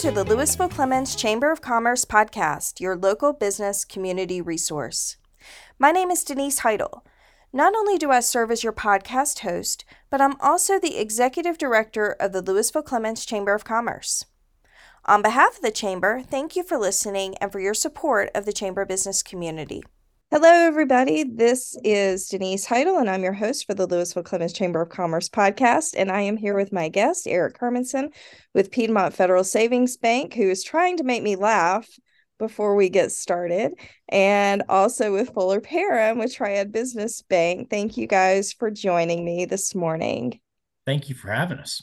to the Lewisville Clemmons Chamber of Commerce podcast, your local business community resource. My name is Denise Heidel. Not only do I serve as your podcast host, but I'm also the executive director of the Lewisville Clemmons Chamber of Commerce. On behalf of the Chamber, thank you for listening and for your support of the Chamber business community. Hello, everybody. This is Denise Heidel, and I'm your host for the Lewisville Clemmons Chamber of Commerce podcast. And I am here with my guest, Eric Hermanson with Piedmont Federal Savings Bank, who is trying to make me laugh before we get started, and also with Fuller Parham with Triad Business Bank. Thank you guys for joining me this morning. Thank you for having us.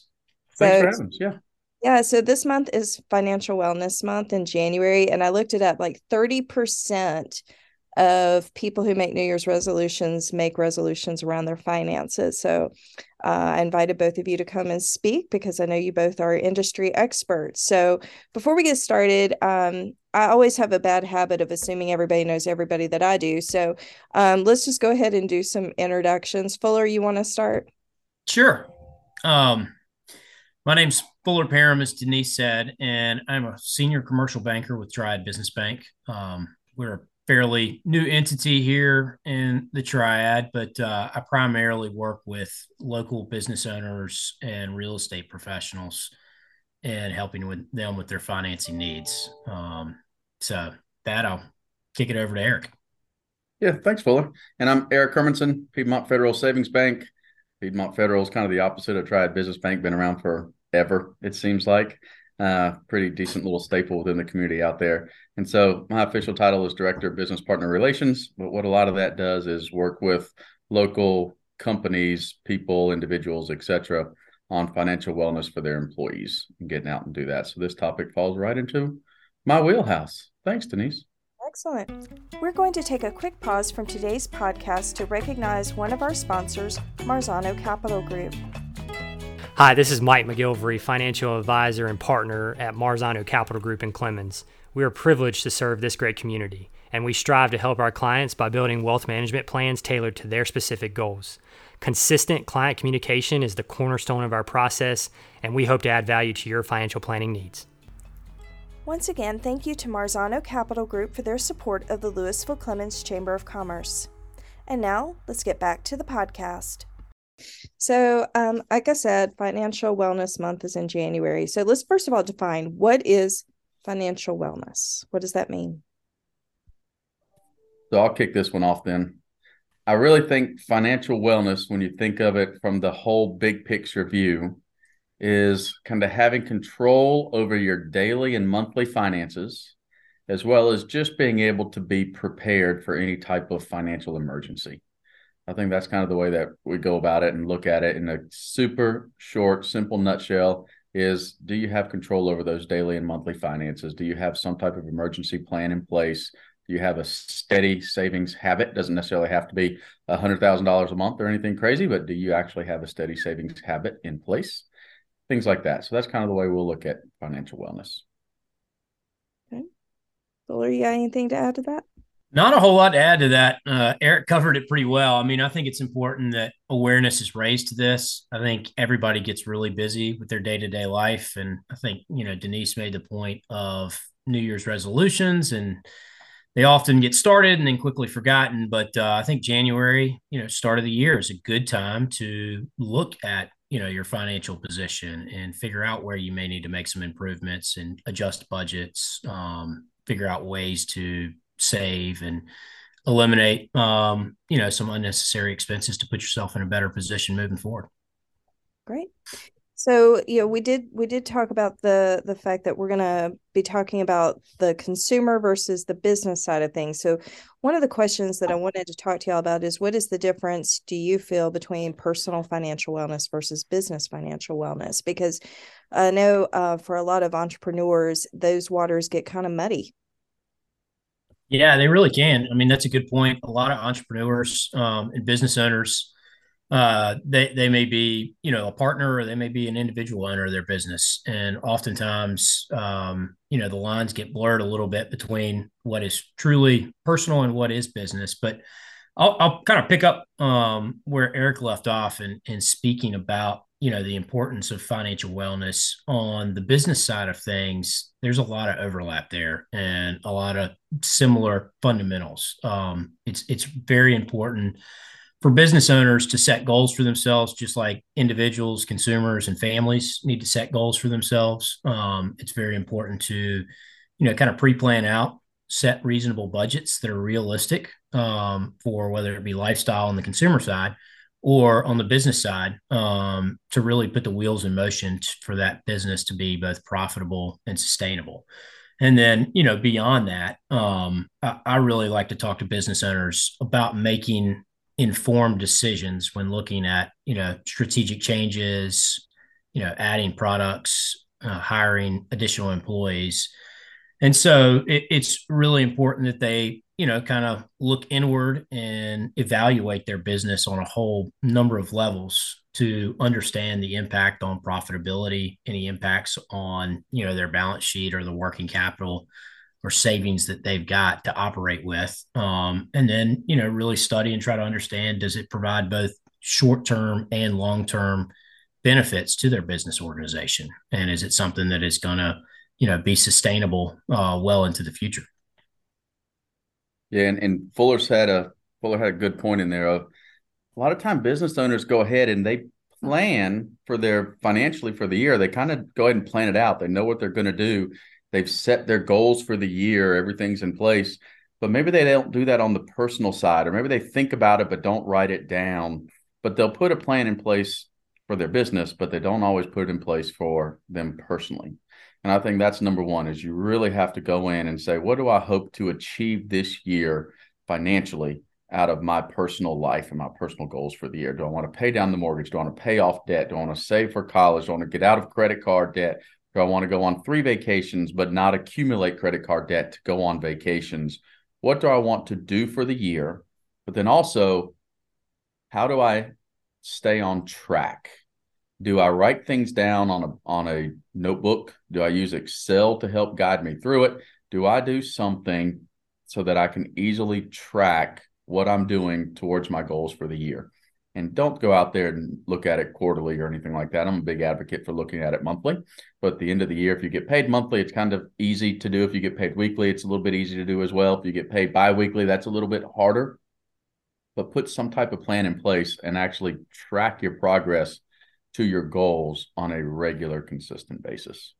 Thanks for having us. Yeah. Yeah, so this month is Financial Wellness Month in January, and I looked it up like 30% of people who make New Year's resolutions make resolutions around their finances. So uh, I invited both of you to come and speak because I know you both are industry experts. So before we get started, um, I always have a bad habit of assuming everybody knows everybody that I do. So um, let's just go ahead and do some introductions. Fuller, you want to start? Sure. Um, my name's Fuller Parham, as Denise said, and I'm a senior commercial banker with Triad Business Bank. Um, we're a fairly new entity here in the triad, but uh, I primarily work with local business owners and real estate professionals and helping with them with their financing needs. Um, so that I'll kick it over to Eric. Yeah, thanks, Fuller. And I'm Eric Hermanson, Piedmont Federal Savings Bank. Piedmont Federal is kind of the opposite of Triad Business Bank, been around forever, it seems like uh, pretty decent little staple within the community out there. And so my official title is Director of Business Partner Relations. But what a lot of that does is work with local companies, people, individuals, etc., on financial wellness for their employees and getting out and do that. So this topic falls right into my wheelhouse. Thanks, Denise. Excellent. We're going to take a quick pause from today's podcast to recognize one of our sponsors, Marzano Capital Group. Hi, this is Mike McGilvery, financial advisor and partner at Marzano Capital Group in Clemmons. We are privileged to serve this great community, and we strive to help our clients by building wealth management plans tailored to their specific goals. Consistent client communication is the cornerstone of our process, and we hope to add value to your financial planning needs. Once again, thank you to Marzano Capital Group for their support of the Lewisville Clemmons Chamber of Commerce. And now, let's get back to the podcast. So, um, like I said, Financial Wellness Month is in January. So, let's first of all define what is financial wellness. What does that mean? So, I'll kick this one off then. I really think financial wellness, when you think of it from the whole big picture view, is kind of having control over your daily and monthly finances, as well as just being able to be prepared for any type of financial emergency. I think that's kind of the way that we go about it and look at it in a super short, simple nutshell is do you have control over those daily and monthly finances? Do you have some type of emergency plan in place? Do you have a steady savings habit? Doesn't necessarily have to be $100,000 a month or anything crazy, but do you actually have a steady savings habit in place? Things like that. So that's kind of the way we'll look at financial wellness. Okay. Fuller, you got anything to add to that? Not a whole lot to add to that. Uh, Eric covered it pretty well. I mean, I think it's important that awareness is raised to this. I think everybody gets really busy with their day to day life. And I think, you know, Denise made the point of New Year's resolutions and they often get started and then quickly forgotten. But uh, I think January, you know, start of the year is a good time to look at, you know, your financial position and figure out where you may need to make some improvements and adjust budgets, um, figure out ways to save and eliminate um, you know some unnecessary expenses to put yourself in a better position moving forward. Great. So you know we did we did talk about the the fact that we're going to be talking about the consumer versus the business side of things. So one of the questions that i wanted to talk to y'all about is what is the difference do you feel between personal financial wellness versus business financial wellness? Because i know uh, for a lot of entrepreneurs those waters get kind of muddy yeah, they really can. I mean, that's a good point. A lot of entrepreneurs um, and business owners, uh, they they may be you know a partner or they may be an individual owner of their business, and oftentimes um, you know the lines get blurred a little bit between what is truly personal and what is business. But I'll, I'll kind of pick up um, where Eric left off and in speaking about you know the importance of financial wellness on the business side of things. There's a lot of overlap there and a lot of similar fundamentals. Um, it's it's very important for business owners to set goals for themselves, just like individuals, consumers, and families need to set goals for themselves. Um, it's very important to, you know, kind of pre-plan out, set reasonable budgets that are realistic um, for whether it be lifestyle on the consumer side or on the business side um, to really put the wheels in motion t- for that business to be both profitable and sustainable. And then, you know, beyond that, um, I, I really like to talk to business owners about making informed decisions when looking at you know strategic changes you know adding products uh, hiring additional employees and so it, it's really important that they you know kind of look inward and evaluate their business on a whole number of levels to understand the impact on profitability any impacts on you know their balance sheet or the working capital or savings that they've got to operate with. Um, and then, you know, really study and try to understand does it provide both short term and long term benefits to their business organization? And is it something that is going to, you know, be sustainable uh, well into the future? Yeah, and, and Fuller's had a Fuller had a good point in there of a lot of time business owners go ahead and they plan for their financially for the year. They kind of go ahead and plan it out. They know what they're going to do They've set their goals for the year, everything's in place, but maybe they don't do that on the personal side, or maybe they think about it but don't write it down. But they'll put a plan in place for their business, but they don't always put it in place for them personally. And I think that's number one is you really have to go in and say, what do I hope to achieve this year financially out of my personal life and my personal goals for the year? Do I want to pay down the mortgage? Do I want to pay off debt? Do I want to save for college? Do I want to get out of credit card debt? Do I want to go on three vacations but not accumulate credit card debt to go on vacations? What do I want to do for the year? But then also, how do I stay on track? Do I write things down on a on a notebook? Do I use Excel to help guide me through it? Do I do something so that I can easily track what I'm doing towards my goals for the year? and don't go out there and look at it quarterly or anything like that. I'm a big advocate for looking at it monthly. But at the end of the year, if you get paid monthly, it's kind of easy to do. If you get paid weekly, it's a little bit easy to do as well. If you get paid biweekly, that's a little bit harder. But put some type of plan in place and actually track your progress to your goals on a regular, consistent basis.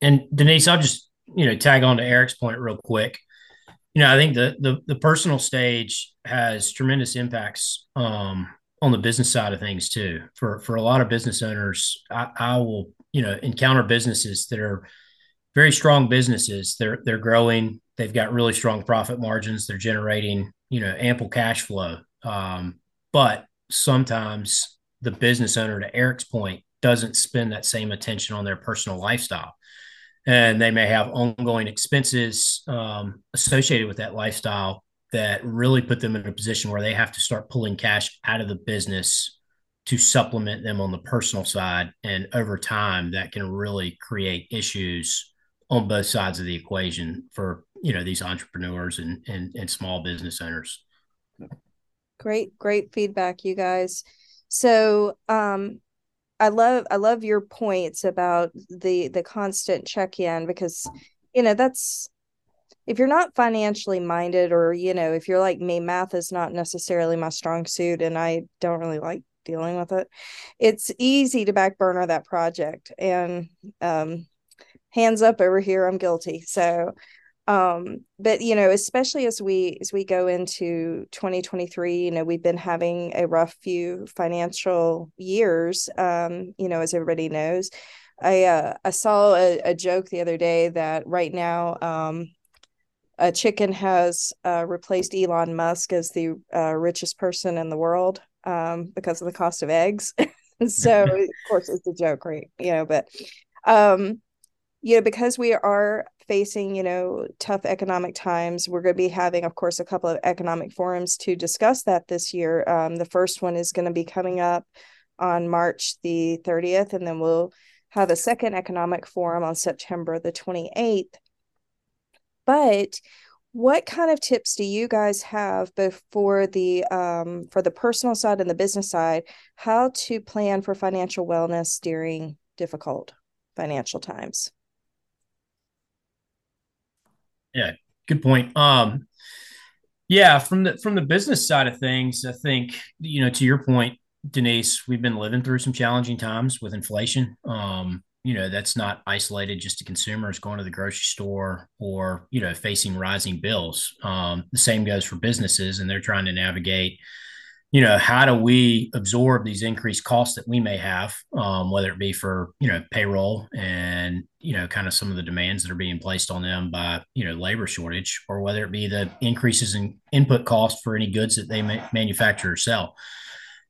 And Denise, I'll just you know tag on to Eric's point real quick you know, I think the the the personal stage has tremendous impacts um, on the business side of things too. For for a lot of business owners, I, I will you know encounter businesses that are very strong businesses. They're they're growing. They've got really strong profit margins. They're generating you know ample cash flow. Um, but sometimes the business owner, to Eric's point, doesn't spend that same attention on their personal lifestyle. And they may have ongoing expenses um, associated with that lifestyle that really put them in a position where they have to start pulling cash out of the business to supplement them on the personal side. And over time that can really create issues on both sides of the equation for you know these entrepreneurs and and, and small business owners. Great great feedback you guys so um I love I love your points about the the constant check in because you know that's if you're not financially minded or you know if you're like me math is not necessarily my strong suit and I don't really like dealing with it it's easy to back burner that project and um hands up over here I'm guilty. So um but you know especially as we as we go into 2023 you know we've been having a rough few financial years um you know as everybody knows i uh i saw a, a joke the other day that right now um a chicken has uh, replaced Elon Musk as the uh, richest person in the world um, because of the cost of eggs. so, of course, it's a joke, right? You know, but um, you know, because we are facing, you know, tough economic times. We're going to be having, of course, a couple of economic forums to discuss that this year. Um, the first one is going to be coming up on March the 30th, and then we'll have a second economic forum on September the 28th. But what kind of tips do you guys have for the um, for the personal side and the business side how to plan for financial wellness during difficult financial times yeah good point. Um yeah from the from the business side of things i think you know to your point denise we've been living through some challenging times with inflation. Um you know that's not isolated just to consumers going to the grocery store or you know facing rising bills. Um, the same goes for businesses and they're trying to navigate you know how do we absorb these increased costs that we may have um, whether it be for you know payroll and you know kind of some of the demands that are being placed on them by you know labor shortage or whether it be the increases in input costs for any goods that they manufacture or sell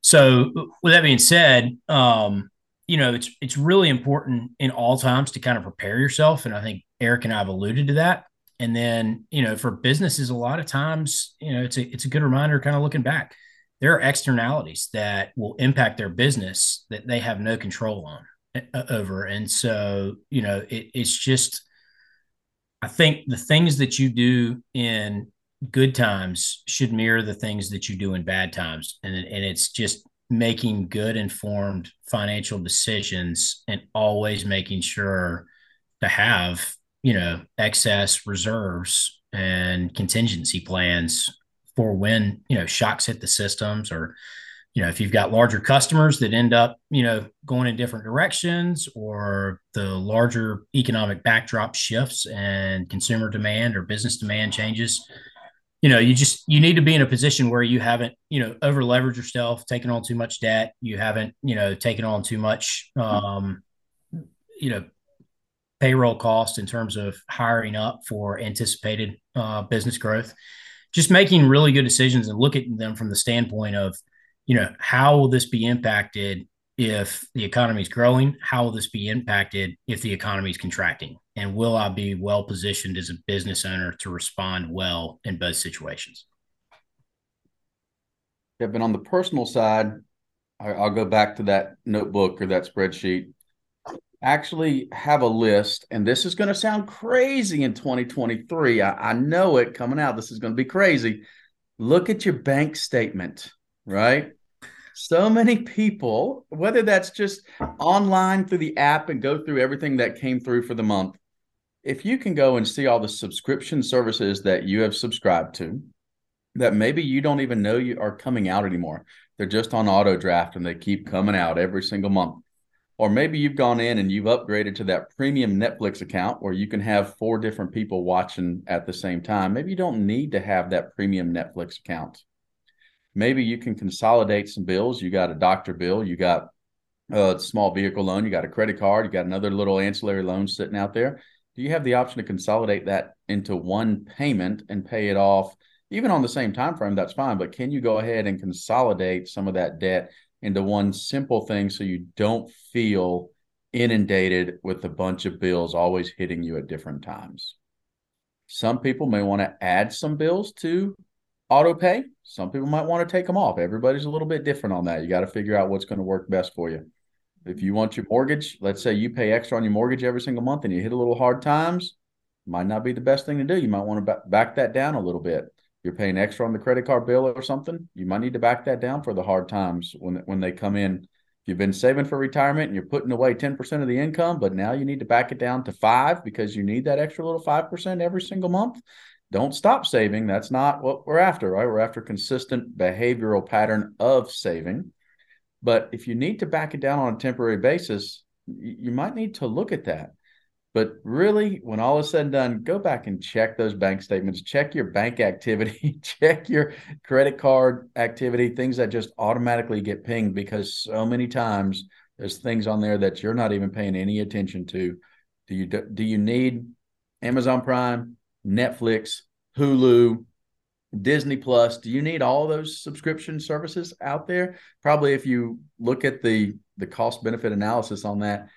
so with that being said um, you know, it's it's really important in all times to kind of prepare yourself. And I think Eric and I have alluded to that. And then, you know, for businesses, a lot of times, you know, it's a it's a good reminder, kind of looking back. There are externalities that will impact their business that they have no control on uh, over. And so, you know, it, it's just I think the things that you do in good times should mirror the things that you do in bad times. And, and it's just making good informed financial decisions and always making sure to have you know excess reserves and contingency plans for when you know shocks hit the systems or you know if you've got larger customers that end up you know going in different directions or the larger economic backdrop shifts and consumer demand or business demand changes you know, you just you need to be in a position where you haven't, you know, over leveraged yourself, taken on too much debt. You haven't, you know, taken on too much, um, you know, payroll cost in terms of hiring up for anticipated uh, business growth. Just making really good decisions and look at them from the standpoint of, you know, how will this be impacted if the economy is growing? How will this be impacted if the economy is contracting? And will I be well positioned as a business owner to respond well in both situations? Yeah, but on the personal side, I'll go back to that notebook or that spreadsheet. Actually, have a list, and this is going to sound crazy in 2023. I, I know it coming out. This is going to be crazy. Look at your bank statement, right? so many people, whether that's just online through the app and go through everything that came through for the month, if you can go and see all the subscription services that you have subscribed to, that maybe you don't even know you are coming out anymore. They're just on auto draft and they keep coming out every single month. Or maybe you've gone in and you've upgraded to that premium Netflix account where you can have four different people watching at the same time. Maybe you don't need to have that premium Netflix account maybe you can consolidate some bills. You got a doctor bill, you got a small vehicle loan, you got a credit card, you got another little ancillary loan sitting out there. Do you have the option to consolidate that into one payment and pay it off even on the same time frame? That's fine, but can you go ahead and consolidate some of that debt into one simple thing so you don't feel inundated with a bunch of bills always hitting you at different times? Some people may want to add some bills to auto pay. Some people might want to take them off. Everybody's a little bit different on that. You got to figure out what's going to work best for you. If you want your mortgage, let's say you pay extra on your mortgage every single month and you hit a little hard times, might not be the best thing to do. You might want to back that down a little bit. You're paying extra on the credit card bill or something, you might need to back that down for the hard times when when they come in. If you've been saving for retirement and you're putting away 10% of the income, but now you need to back it down to 5 because you need that extra little 5% every single month, don't stop saving. That's not what we're after, right? We're after consistent behavioral pattern of saving. But if you need to back it down on a temporary basis, you might need to look at that. But really, when all is said and done, go back and check those bank statements, check your bank activity, check your credit card activity, things that just automatically get pinged because so many times there's things on there that you're not even paying any attention to. Do you do you need Amazon Prime? Netflix, Hulu, Disney Plus. Do you need all those subscription services out there? Probably if you look at the the cost benefit analysis on that,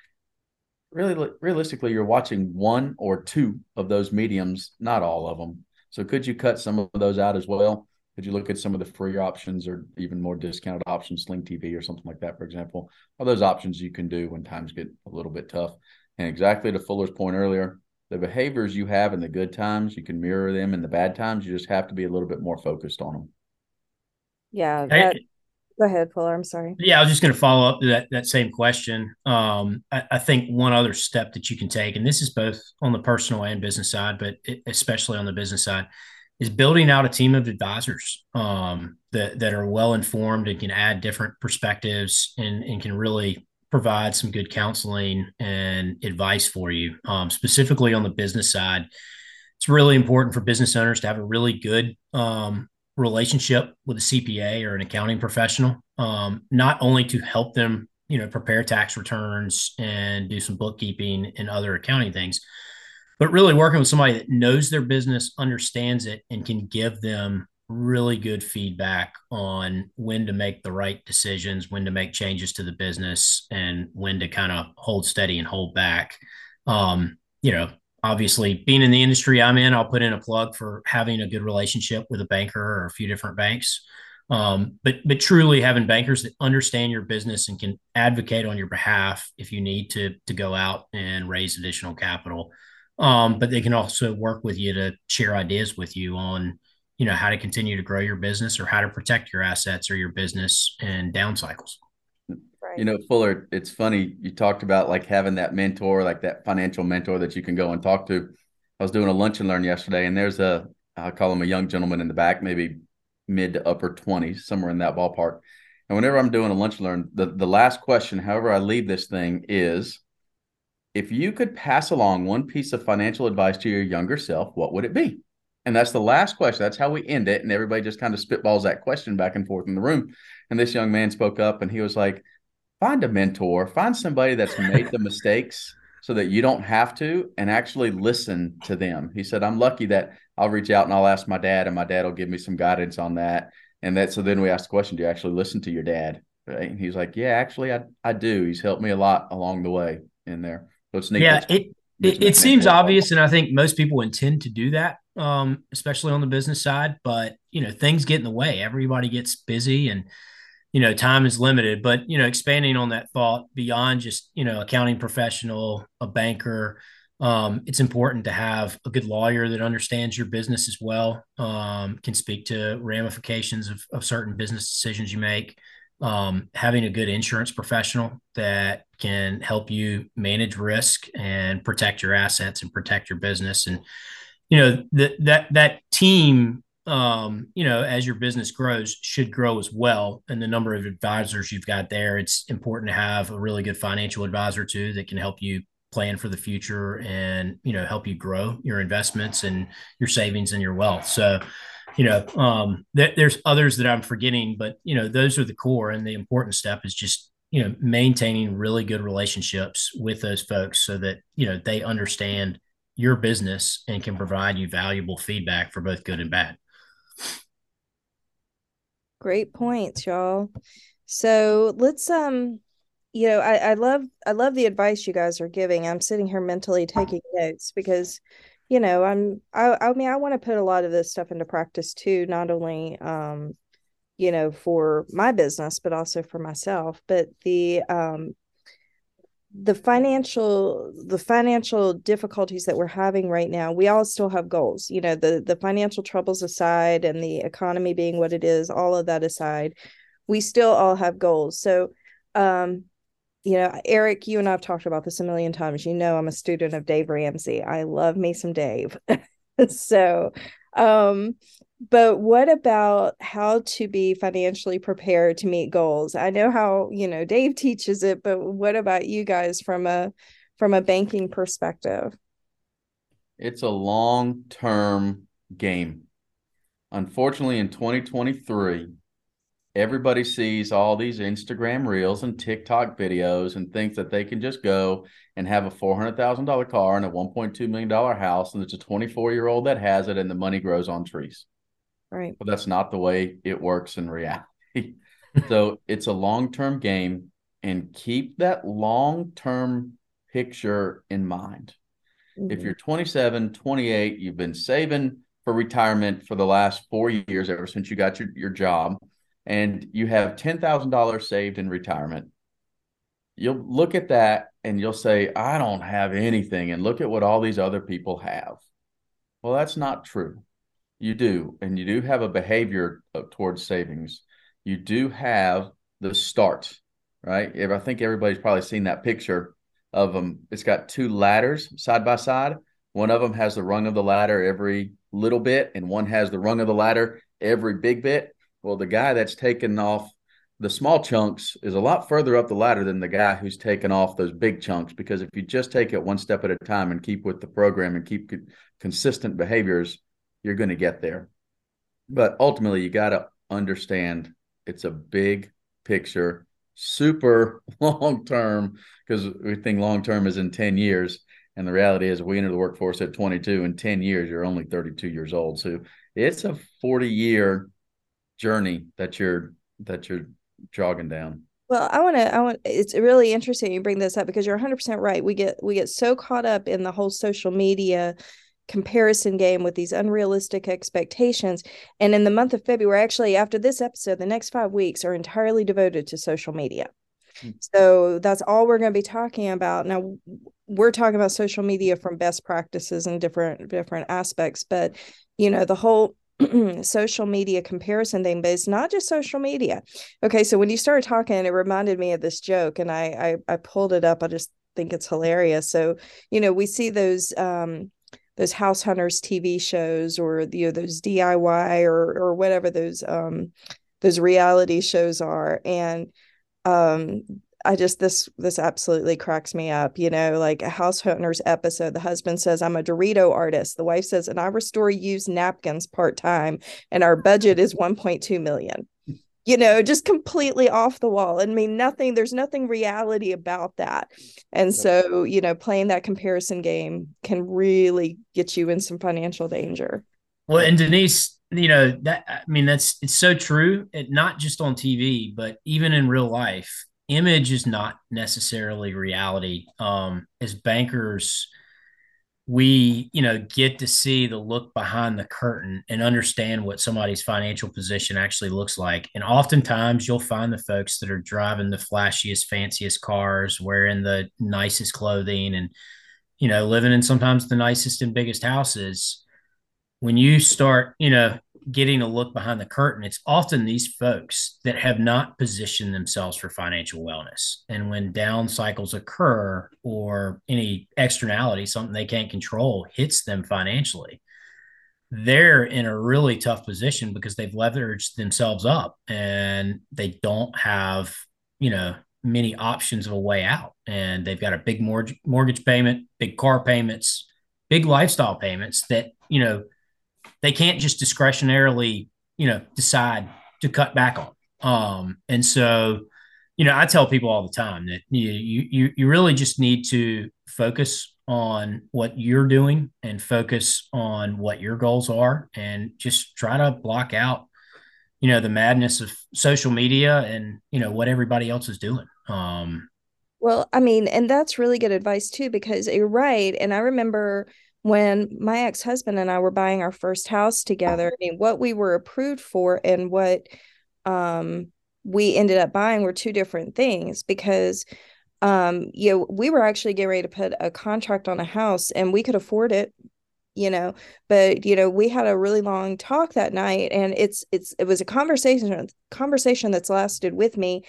really realistically you're watching one or two of those mediums, not all of them. So could you cut some of those out as well? Could you look at some of the free options or even more discounted options, Sling TV or something like that, for example? are those options you can do when times get a little bit tough. And exactly to Fuller's point earlier, the behaviors you have in the good times, you can mirror them in the bad times. You just have to be a little bit more focused on them. Yeah. That, go ahead, Fuller. I'm sorry. Yeah, I was just going to follow up that that same question. Um, I, I, think one other step that you can take, and this is both on the personal and business side, but it, especially on the business side, is building out a team of advisors um, that that are well informed and can add different perspectives and, and can really provide some good counseling and advice for you. Um, specifically on the business side, it's really important for business owners to have a really good um, relationship with a CPA or an accounting professional, um, not only to help them, you know, prepare tax returns and do some bookkeeping and other accounting things, but really working with somebody that knows their business, understands it, and can give them really good feedback on when to make the right decisions, when to make changes to the business, and when to kind of hold steady and hold back. Um, you know, obviously, being in the industry I'm in, I'll put in a plug for having a good relationship with a banker or a few different banks. Um, but but truly having bankers that understand your business and can advocate on your behalf if you need to to go out and raise additional capital um, but they can also work with you to share ideas with you on you know how to continue to grow your business or how to protect your assets or your business in down cycles right. you know fuller it's funny you talked about like having that mentor like that financial mentor that you can go and talk to i was doing a lunch and learn yesterday and there's a i call him a young gentleman in the back maybe mid to upper 20s somewhere in that ballpark and whenever i'm doing a lunch and learn the, the last question however i leave this thing is if you could pass along one piece of financial advice to your younger self, what would it be? And that's the last question. That's how we end it. And everybody just kind of spitballs that question back and forth in the room. And this young man spoke up and he was like, find a mentor, find somebody that's made the mistakes so that you don't have to and actually listen to them. He said, I'm lucky that I'll reach out and I'll ask my dad, and my dad will give me some guidance on that. And that so then we asked the question, do you actually listen to your dad? Right. And he's like, Yeah, actually I, I do. He's helped me a lot along the way in there. So it's neat. Yeah, it it, it seems obvious, and I think most people intend to do that, um, especially on the business side. But you know, things get in the way. Everybody gets busy, and you know, time is limited. But you know, expanding on that thought beyond just you know, accounting professional, a banker. Um, it's important to have a good lawyer that understands your business as well, um, can speak to ramifications of, of certain business decisions you make um, having a good insurance professional that can help you manage risk and protect your assets and protect your business and you know that that that team um, you know as your business grows should grow as well and the number of advisors you've got there it's important to have a really good financial advisor too that can help you plan for the future and you know help you grow your investments and your savings and your wealth so you know, um, th- there's others that I'm forgetting, but you know, those are the core. And the important step is just you know maintaining really good relationships with those folks so that you know they understand your business and can provide you valuable feedback for both good and bad. Great points, y'all. So let's um you know, I, I love I love the advice you guys are giving. I'm sitting here mentally taking notes because you know i'm i, I mean i want to put a lot of this stuff into practice too not only um you know for my business but also for myself but the um the financial the financial difficulties that we're having right now we all still have goals you know the the financial troubles aside and the economy being what it is all of that aside we still all have goals so um you know, Eric, you and I've talked about this a million times. You know, I'm a student of Dave Ramsey. I love me some Dave. so, um, but what about how to be financially prepared to meet goals? I know how, you know, Dave teaches it, but what about you guys from a from a banking perspective? It's a long-term game. Unfortunately, in 2023, everybody sees all these Instagram reels and TikTok videos and thinks that they can just go and have a $400,000 car and a $1.2 million house. And it's a 24 year old that has it and the money grows on trees. Right. But that's not the way it works in reality. so it's a long term game and keep that long term picture in mind. Mm-hmm. If you're 27, 28, you've been saving for retirement for the last four years, ever since you got your, your job, and you have $10,000 saved in retirement, you'll look at that and you'll say, I don't have anything. And look at what all these other people have. Well, that's not true. You do. And you do have a behavior uh, towards savings. You do have the start, right? If I think everybody's probably seen that picture of them. It's got two ladders side by side. One of them has the rung of the ladder every little bit, and one has the rung of the ladder every big bit. Well, the guy that's taken off the small chunks is a lot further up the ladder than the guy who's taken off those big chunks. Because if you just take it one step at a time and keep with the program and keep consistent behaviors, you're going to get there. But ultimately, you got to understand it's a big picture, super long term, because we think long term is in 10 years. And the reality is, we enter the workforce at 22. In 10 years, you're only 32 years old. So it's a 40 year journey that you're that you're jogging down. Well, I want to. I want. It's really interesting you bring this up because you're 100 percent right. We get we get so caught up in the whole social media comparison game with these unrealistic expectations. And in the month of February, actually, after this episode, the next five weeks are entirely devoted to social media. Hmm. So that's all we're going to be talking about. Now, we're talking about social media from best practices and different different aspects, but you know, the whole social media comparison thing, but it's not just social media. Okay, so when you started talking, it reminded me of this joke, and I I, I pulled it up. I just think it's hilarious. So you know, we see those um, those house hunters TV shows or you know those DIY or or whatever those um those reality shows are and um I just this this absolutely cracks me up. You know, like a house hunters episode, the husband says, I'm a Dorito artist. The wife says, and I restore used napkins part-time, and our budget is 1.2 million. You know, just completely off the wall. I mean, nothing, there's nothing reality about that. And so, you know, playing that comparison game can really get you in some financial danger. Well, and Denise, you know, that I mean, that's it's so true. It not just on TV, but even in real life image is not necessarily reality. Um, as bankers, we you know get to see the look behind the curtain and understand what somebody's financial position actually looks like. And oftentimes you'll find the folks that are driving the flashiest fanciest cars wearing the nicest clothing and you know living in sometimes the nicest and biggest houses. When you start you know getting a look behind the curtain, it's often these folks that have not positioned themselves for financial wellness. And when down cycles occur or any externality, something they can't control, hits them financially, they're in a really tough position because they've leveraged themselves up and they don't have, you know, many options of a way out. And they've got a big mortgage payment, big car payments, big lifestyle payments that, you know, they can't just discretionarily, you know, decide to cut back on. Um, and so, you know, I tell people all the time that you you you really just need to focus on what you're doing and focus on what your goals are and just try to block out you know the madness of social media and you know what everybody else is doing um well i mean and that's really good advice too because you're right and i remember when my ex-husband and I were buying our first house together, I mean, what we were approved for and what um, we ended up buying were two different things because um, you know, we were actually getting ready to put a contract on a house and we could afford it, you know, but you know, we had a really long talk that night and it's it's it was a conversation conversation that's lasted with me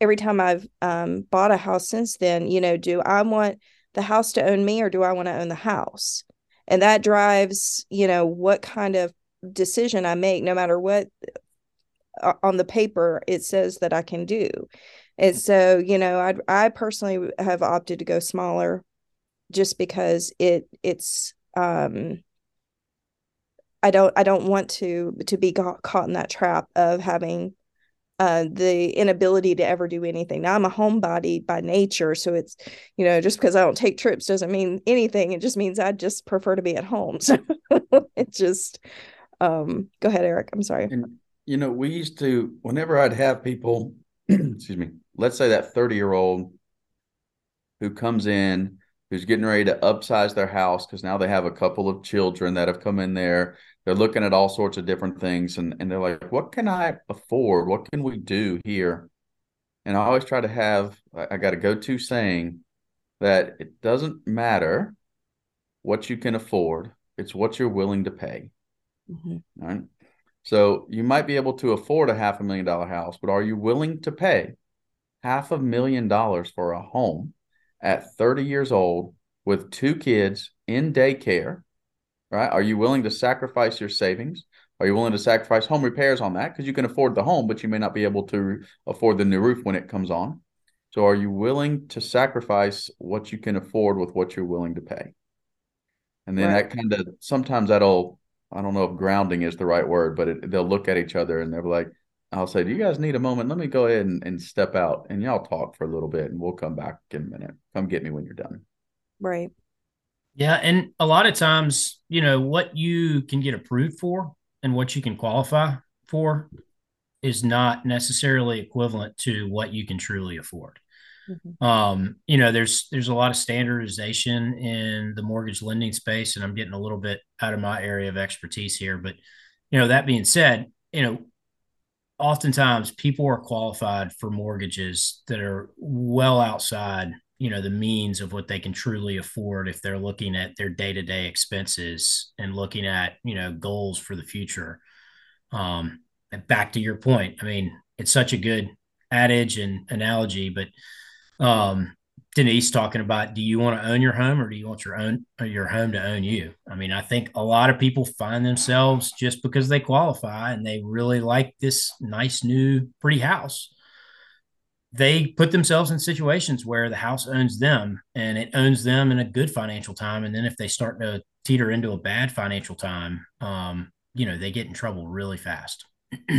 every time I've um, bought a house since then, you know, do I want the house to own me or do I want to own the house? And that drives you know what kind of decision i make no matter what uh, on the paper it says that i can do. And so you know i i personally have opted to go smaller just because it it's um i don't i don't want to to be caught in that trap of having uh, the inability to ever do anything. Now I'm a homebody by nature, so it's you know just because I don't take trips doesn't mean anything. It just means I just prefer to be at home. So it just um, go ahead, Eric. I'm sorry. And you know, we used to whenever I'd have people, excuse me, let's say that 30 year old who comes in who's getting ready to upsize their house because now they have a couple of children that have come in there they're looking at all sorts of different things and, and they're like what can i afford what can we do here and i always try to have i got a go-to saying that it doesn't matter what you can afford, it's what you're willing to pay. Mm-hmm. Right. So you might be able to afford a half a million dollar house, but are you willing to pay half a million dollars for a home at 30 years old with two kids in daycare? Right. Are you willing to sacrifice your savings? Are you willing to sacrifice home repairs on that? Because you can afford the home, but you may not be able to afford the new roof when it comes on. So are you willing to sacrifice what you can afford with what you're willing to pay? And then right. that kind of sometimes that'll I don't know if grounding is the right word, but it, they'll look at each other and they're like, I'll say, Do you guys need a moment? Let me go ahead and, and step out and y'all talk for a little bit and we'll come back in a minute. Come get me when you're done. Right. Yeah. And a lot of times, you know, what you can get approved for and what you can qualify for is not necessarily equivalent to what you can truly afford. Mm-hmm. Um, you know, there's there's a lot of standardization in the mortgage lending space, and I'm getting a little bit out of my area of expertise here. But you know, that being said, you know, oftentimes people are qualified for mortgages that are well outside you know the means of what they can truly afford if they're looking at their day-to-day expenses and looking at you know goals for the future um and back to your point i mean it's such a good adage and analogy but um, Denise talking about do you want to own your home or do you want your own your home to own you? I mean, I think a lot of people find themselves just because they qualify and they really like this nice new pretty house. They put themselves in situations where the house owns them and it owns them in a good financial time. And then if they start to teeter into a bad financial time, um, you know, they get in trouble really fast.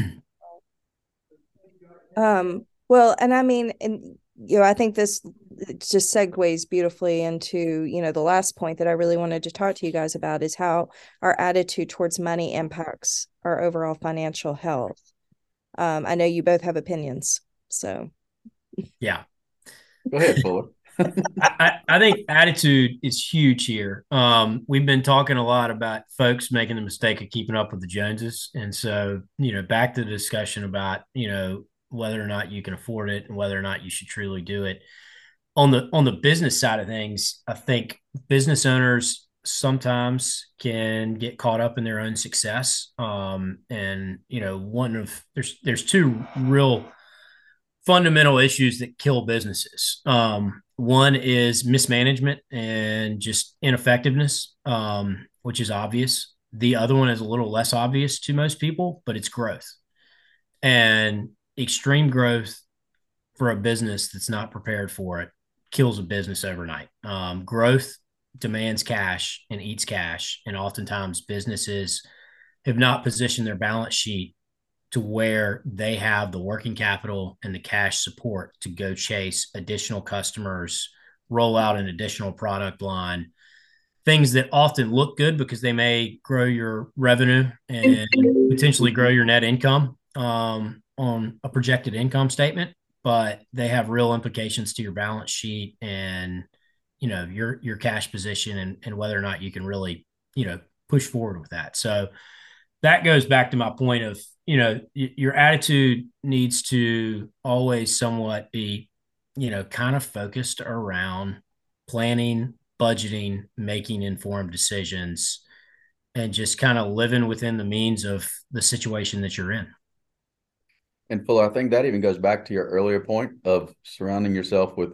um, well, and I mean, and you know, I think this just segues beautifully into, you know, the last point that I really wanted to talk to you guys about is how our attitude towards money impacts our overall financial health. Um, I know you both have opinions, so yeah. Go ahead, Fuller. I, I, think attitude is huge here. Um, we've been talking a lot about folks making the mistake of keeping up with the Joneses, and so you know, back to the discussion about you know whether or not you can afford it and whether or not you should truly do it. On the on the business side of things, I think business owners sometimes can get caught up in their own success. Um, and you know, one of there's there's two real fundamental issues that kill businesses. Um, one is mismanagement and just ineffectiveness, um, which is obvious. The other one is a little less obvious to most people, but it's growth. And extreme growth for a business that's not prepared for it kills a business overnight. Um, growth demands cash and eats cash, and oftentimes businesses have not positioned their balance sheet to where they have the working capital and the cash support to go chase additional customers, roll out an additional product line, things that often look good because they may grow your revenue and potentially grow your net income. Um, on a projected income statement, but they have real implications to your balance sheet and you know your your cash position and, and whether or not you can really you know push forward with that. So that goes back to my point of you know your attitude needs to always somewhat be you know kind of focused around planning, budgeting, making informed decisions, and just kind of living within the means of the situation that you're in. And Fuller, I think that even goes back to your earlier point of surrounding yourself with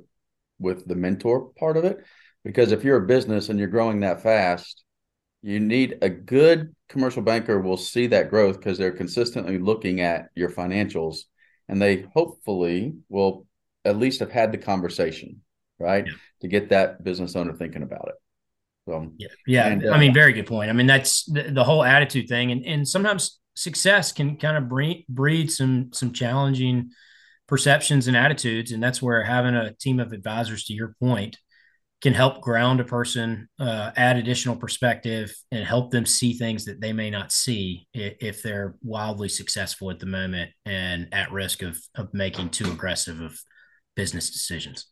with the mentor part of it. Because if you're a business and you're growing that fast, you need a good commercial banker will see that growth because they're consistently looking at your financials and they hopefully will at least have had the conversation, right? Yeah. To get that business owner thinking about it. So, yeah, yeah. And, uh, I mean, very good point. I mean, that's the, the whole attitude thing. And, and sometimes success can kind of breed, breed some some challenging perceptions and attitudes and that's where having a team of advisors to your point can help ground a person uh, add additional perspective and help them see things that they may not see if they're wildly successful at the moment and at risk of, of making too aggressive of business decisions.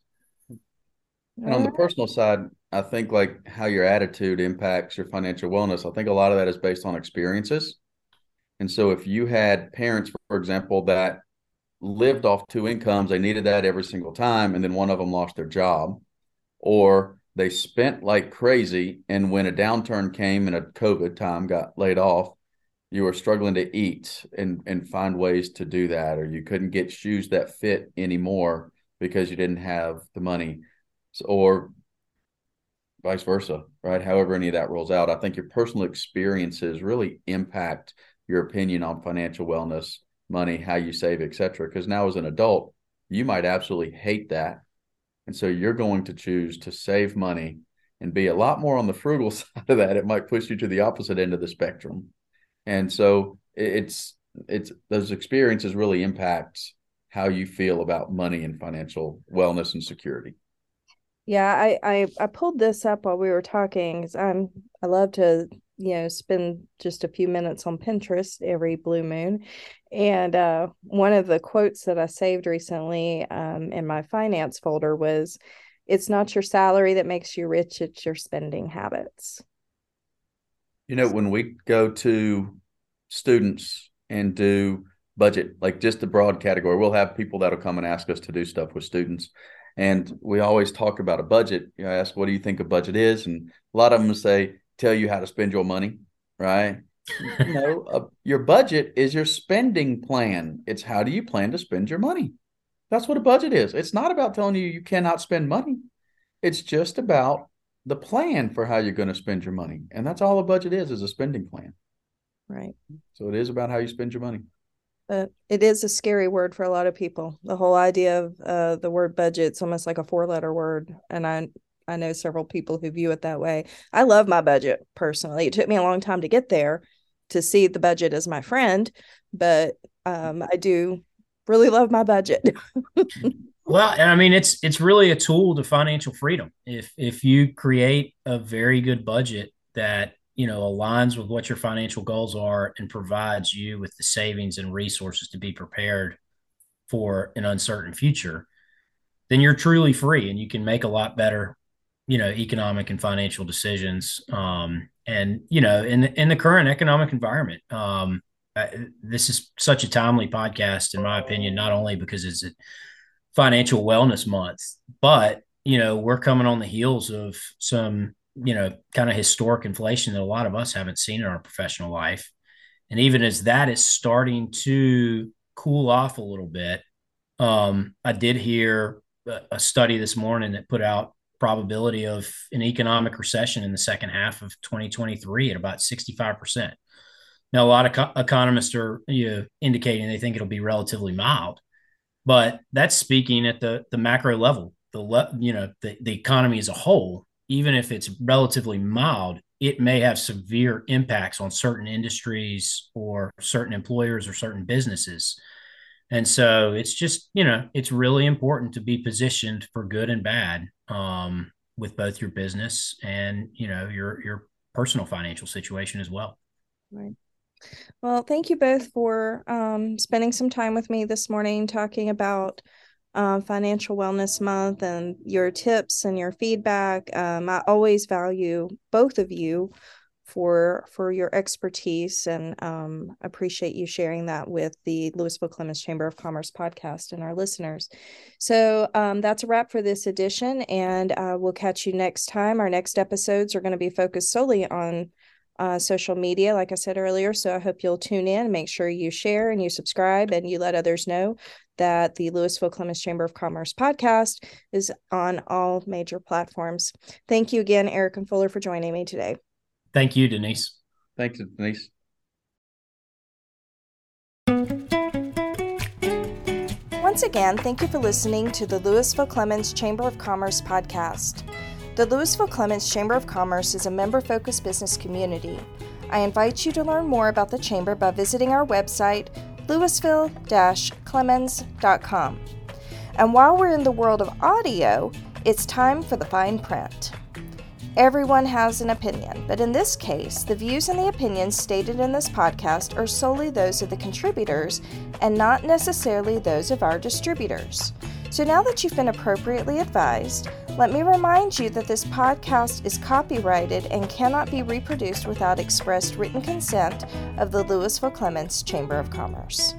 And on the personal side i think like how your attitude impacts your financial wellness i think a lot of that is based on experiences. And so if you had parents, for example, that lived off two incomes, they needed that every single time, and then one of them lost their job, or they spent like crazy. And when a downturn came and a COVID time got laid off, you were struggling to eat and, and find ways to do that, or you couldn't get shoes that fit anymore because you didn't have the money, so, or vice versa, right? However, any of that rolls out, I think your personal experiences really impact your opinion on financial wellness, money, how you save, etc. Because now as an adult, you might absolutely hate that. And so you're going to choose to save money and be a lot more on the frugal side of that. It might push you to the opposite end of the spectrum. And so it's it's those experiences really impact how you feel about money and financial wellness and security. Yeah, I I, I pulled this up while we were talking I'm I love to you know spend just a few minutes on Pinterest every blue moon, and uh, one of the quotes that I saved recently um, in my finance folder was, "It's not your salary that makes you rich; it's your spending habits." You know, when we go to students and do budget, like just the broad category, we'll have people that'll come and ask us to do stuff with students. And we always talk about a budget. You know, I ask, what do you think a budget is? And a lot of them say, tell you how to spend your money, right? you know, uh, your budget is your spending plan. It's how do you plan to spend your money? That's what a budget is. It's not about telling you you cannot spend money. It's just about the plan for how you're going to spend your money. And that's all a budget is, is a spending plan. Right. So it is about how you spend your money. But it is a scary word for a lot of people. The whole idea of uh, the word budget, it's almost like a four letter word. And I I know several people who view it that way. I love my budget personally. It took me a long time to get there to see the budget as my friend, but um, I do really love my budget. well, and I mean it's it's really a tool to financial freedom. If if you create a very good budget that you know aligns with what your financial goals are and provides you with the savings and resources to be prepared for an uncertain future then you're truly free and you can make a lot better you know economic and financial decisions um, and you know in the, in the current economic environment um, this is such a timely podcast in my opinion not only because it's a financial wellness month but you know we're coming on the heels of some you know, kind of historic inflation that a lot of us haven't seen in our professional life. And even as that is starting to cool off a little bit, um, I did hear a study this morning that put out probability of an economic recession in the second half of 2023 at about 65%. Now, a lot of co- economists are you know, indicating they think it'll be relatively mild, but that's speaking at the the macro level, the le- you know the, the economy as a whole even if it's relatively mild, it may have severe impacts on certain industries or certain employers or certain businesses. And so it's just, you know, it's really important to be positioned for good and bad um, with both your business and, you know, your your personal financial situation as well. Right. Well, thank you both for um, spending some time with me this morning talking about uh, Financial Wellness Month and your tips and your feedback. Um, I always value both of you for for your expertise and um, appreciate you sharing that with the Lewisville Clemmons Chamber of Commerce podcast and our listeners. So um, that's a wrap for this edition, and uh, we'll catch you next time. Our next episodes are going to be focused solely on uh, social media, like I said earlier. So I hope you'll tune in, make sure you share and you subscribe and you let others know that the Lewisville Clemmons Chamber of Commerce podcast is on all major platforms. Thank you again, Eric and Fuller, for joining me today. Thank you, Denise. Thanks, Denise. Once again, thank you for listening to the Lewisville Clemmons Chamber of Commerce podcast. The Lewisville Clemmons Chamber of Commerce is a member focused business community. I invite you to learn more about the Chamber by visiting our website, lewisville clemmons.com. And while we're in the world of audio, it's time for the fine print. Everyone has an opinion, but in this case, the views and the opinions stated in this podcast are solely those of the contributors and not necessarily those of our distributors. So now that you've been appropriately advised, let me remind you that this podcast is copyrighted and cannot be reproduced without expressed written consent of the Lewisville Clemmons Chamber of Commerce.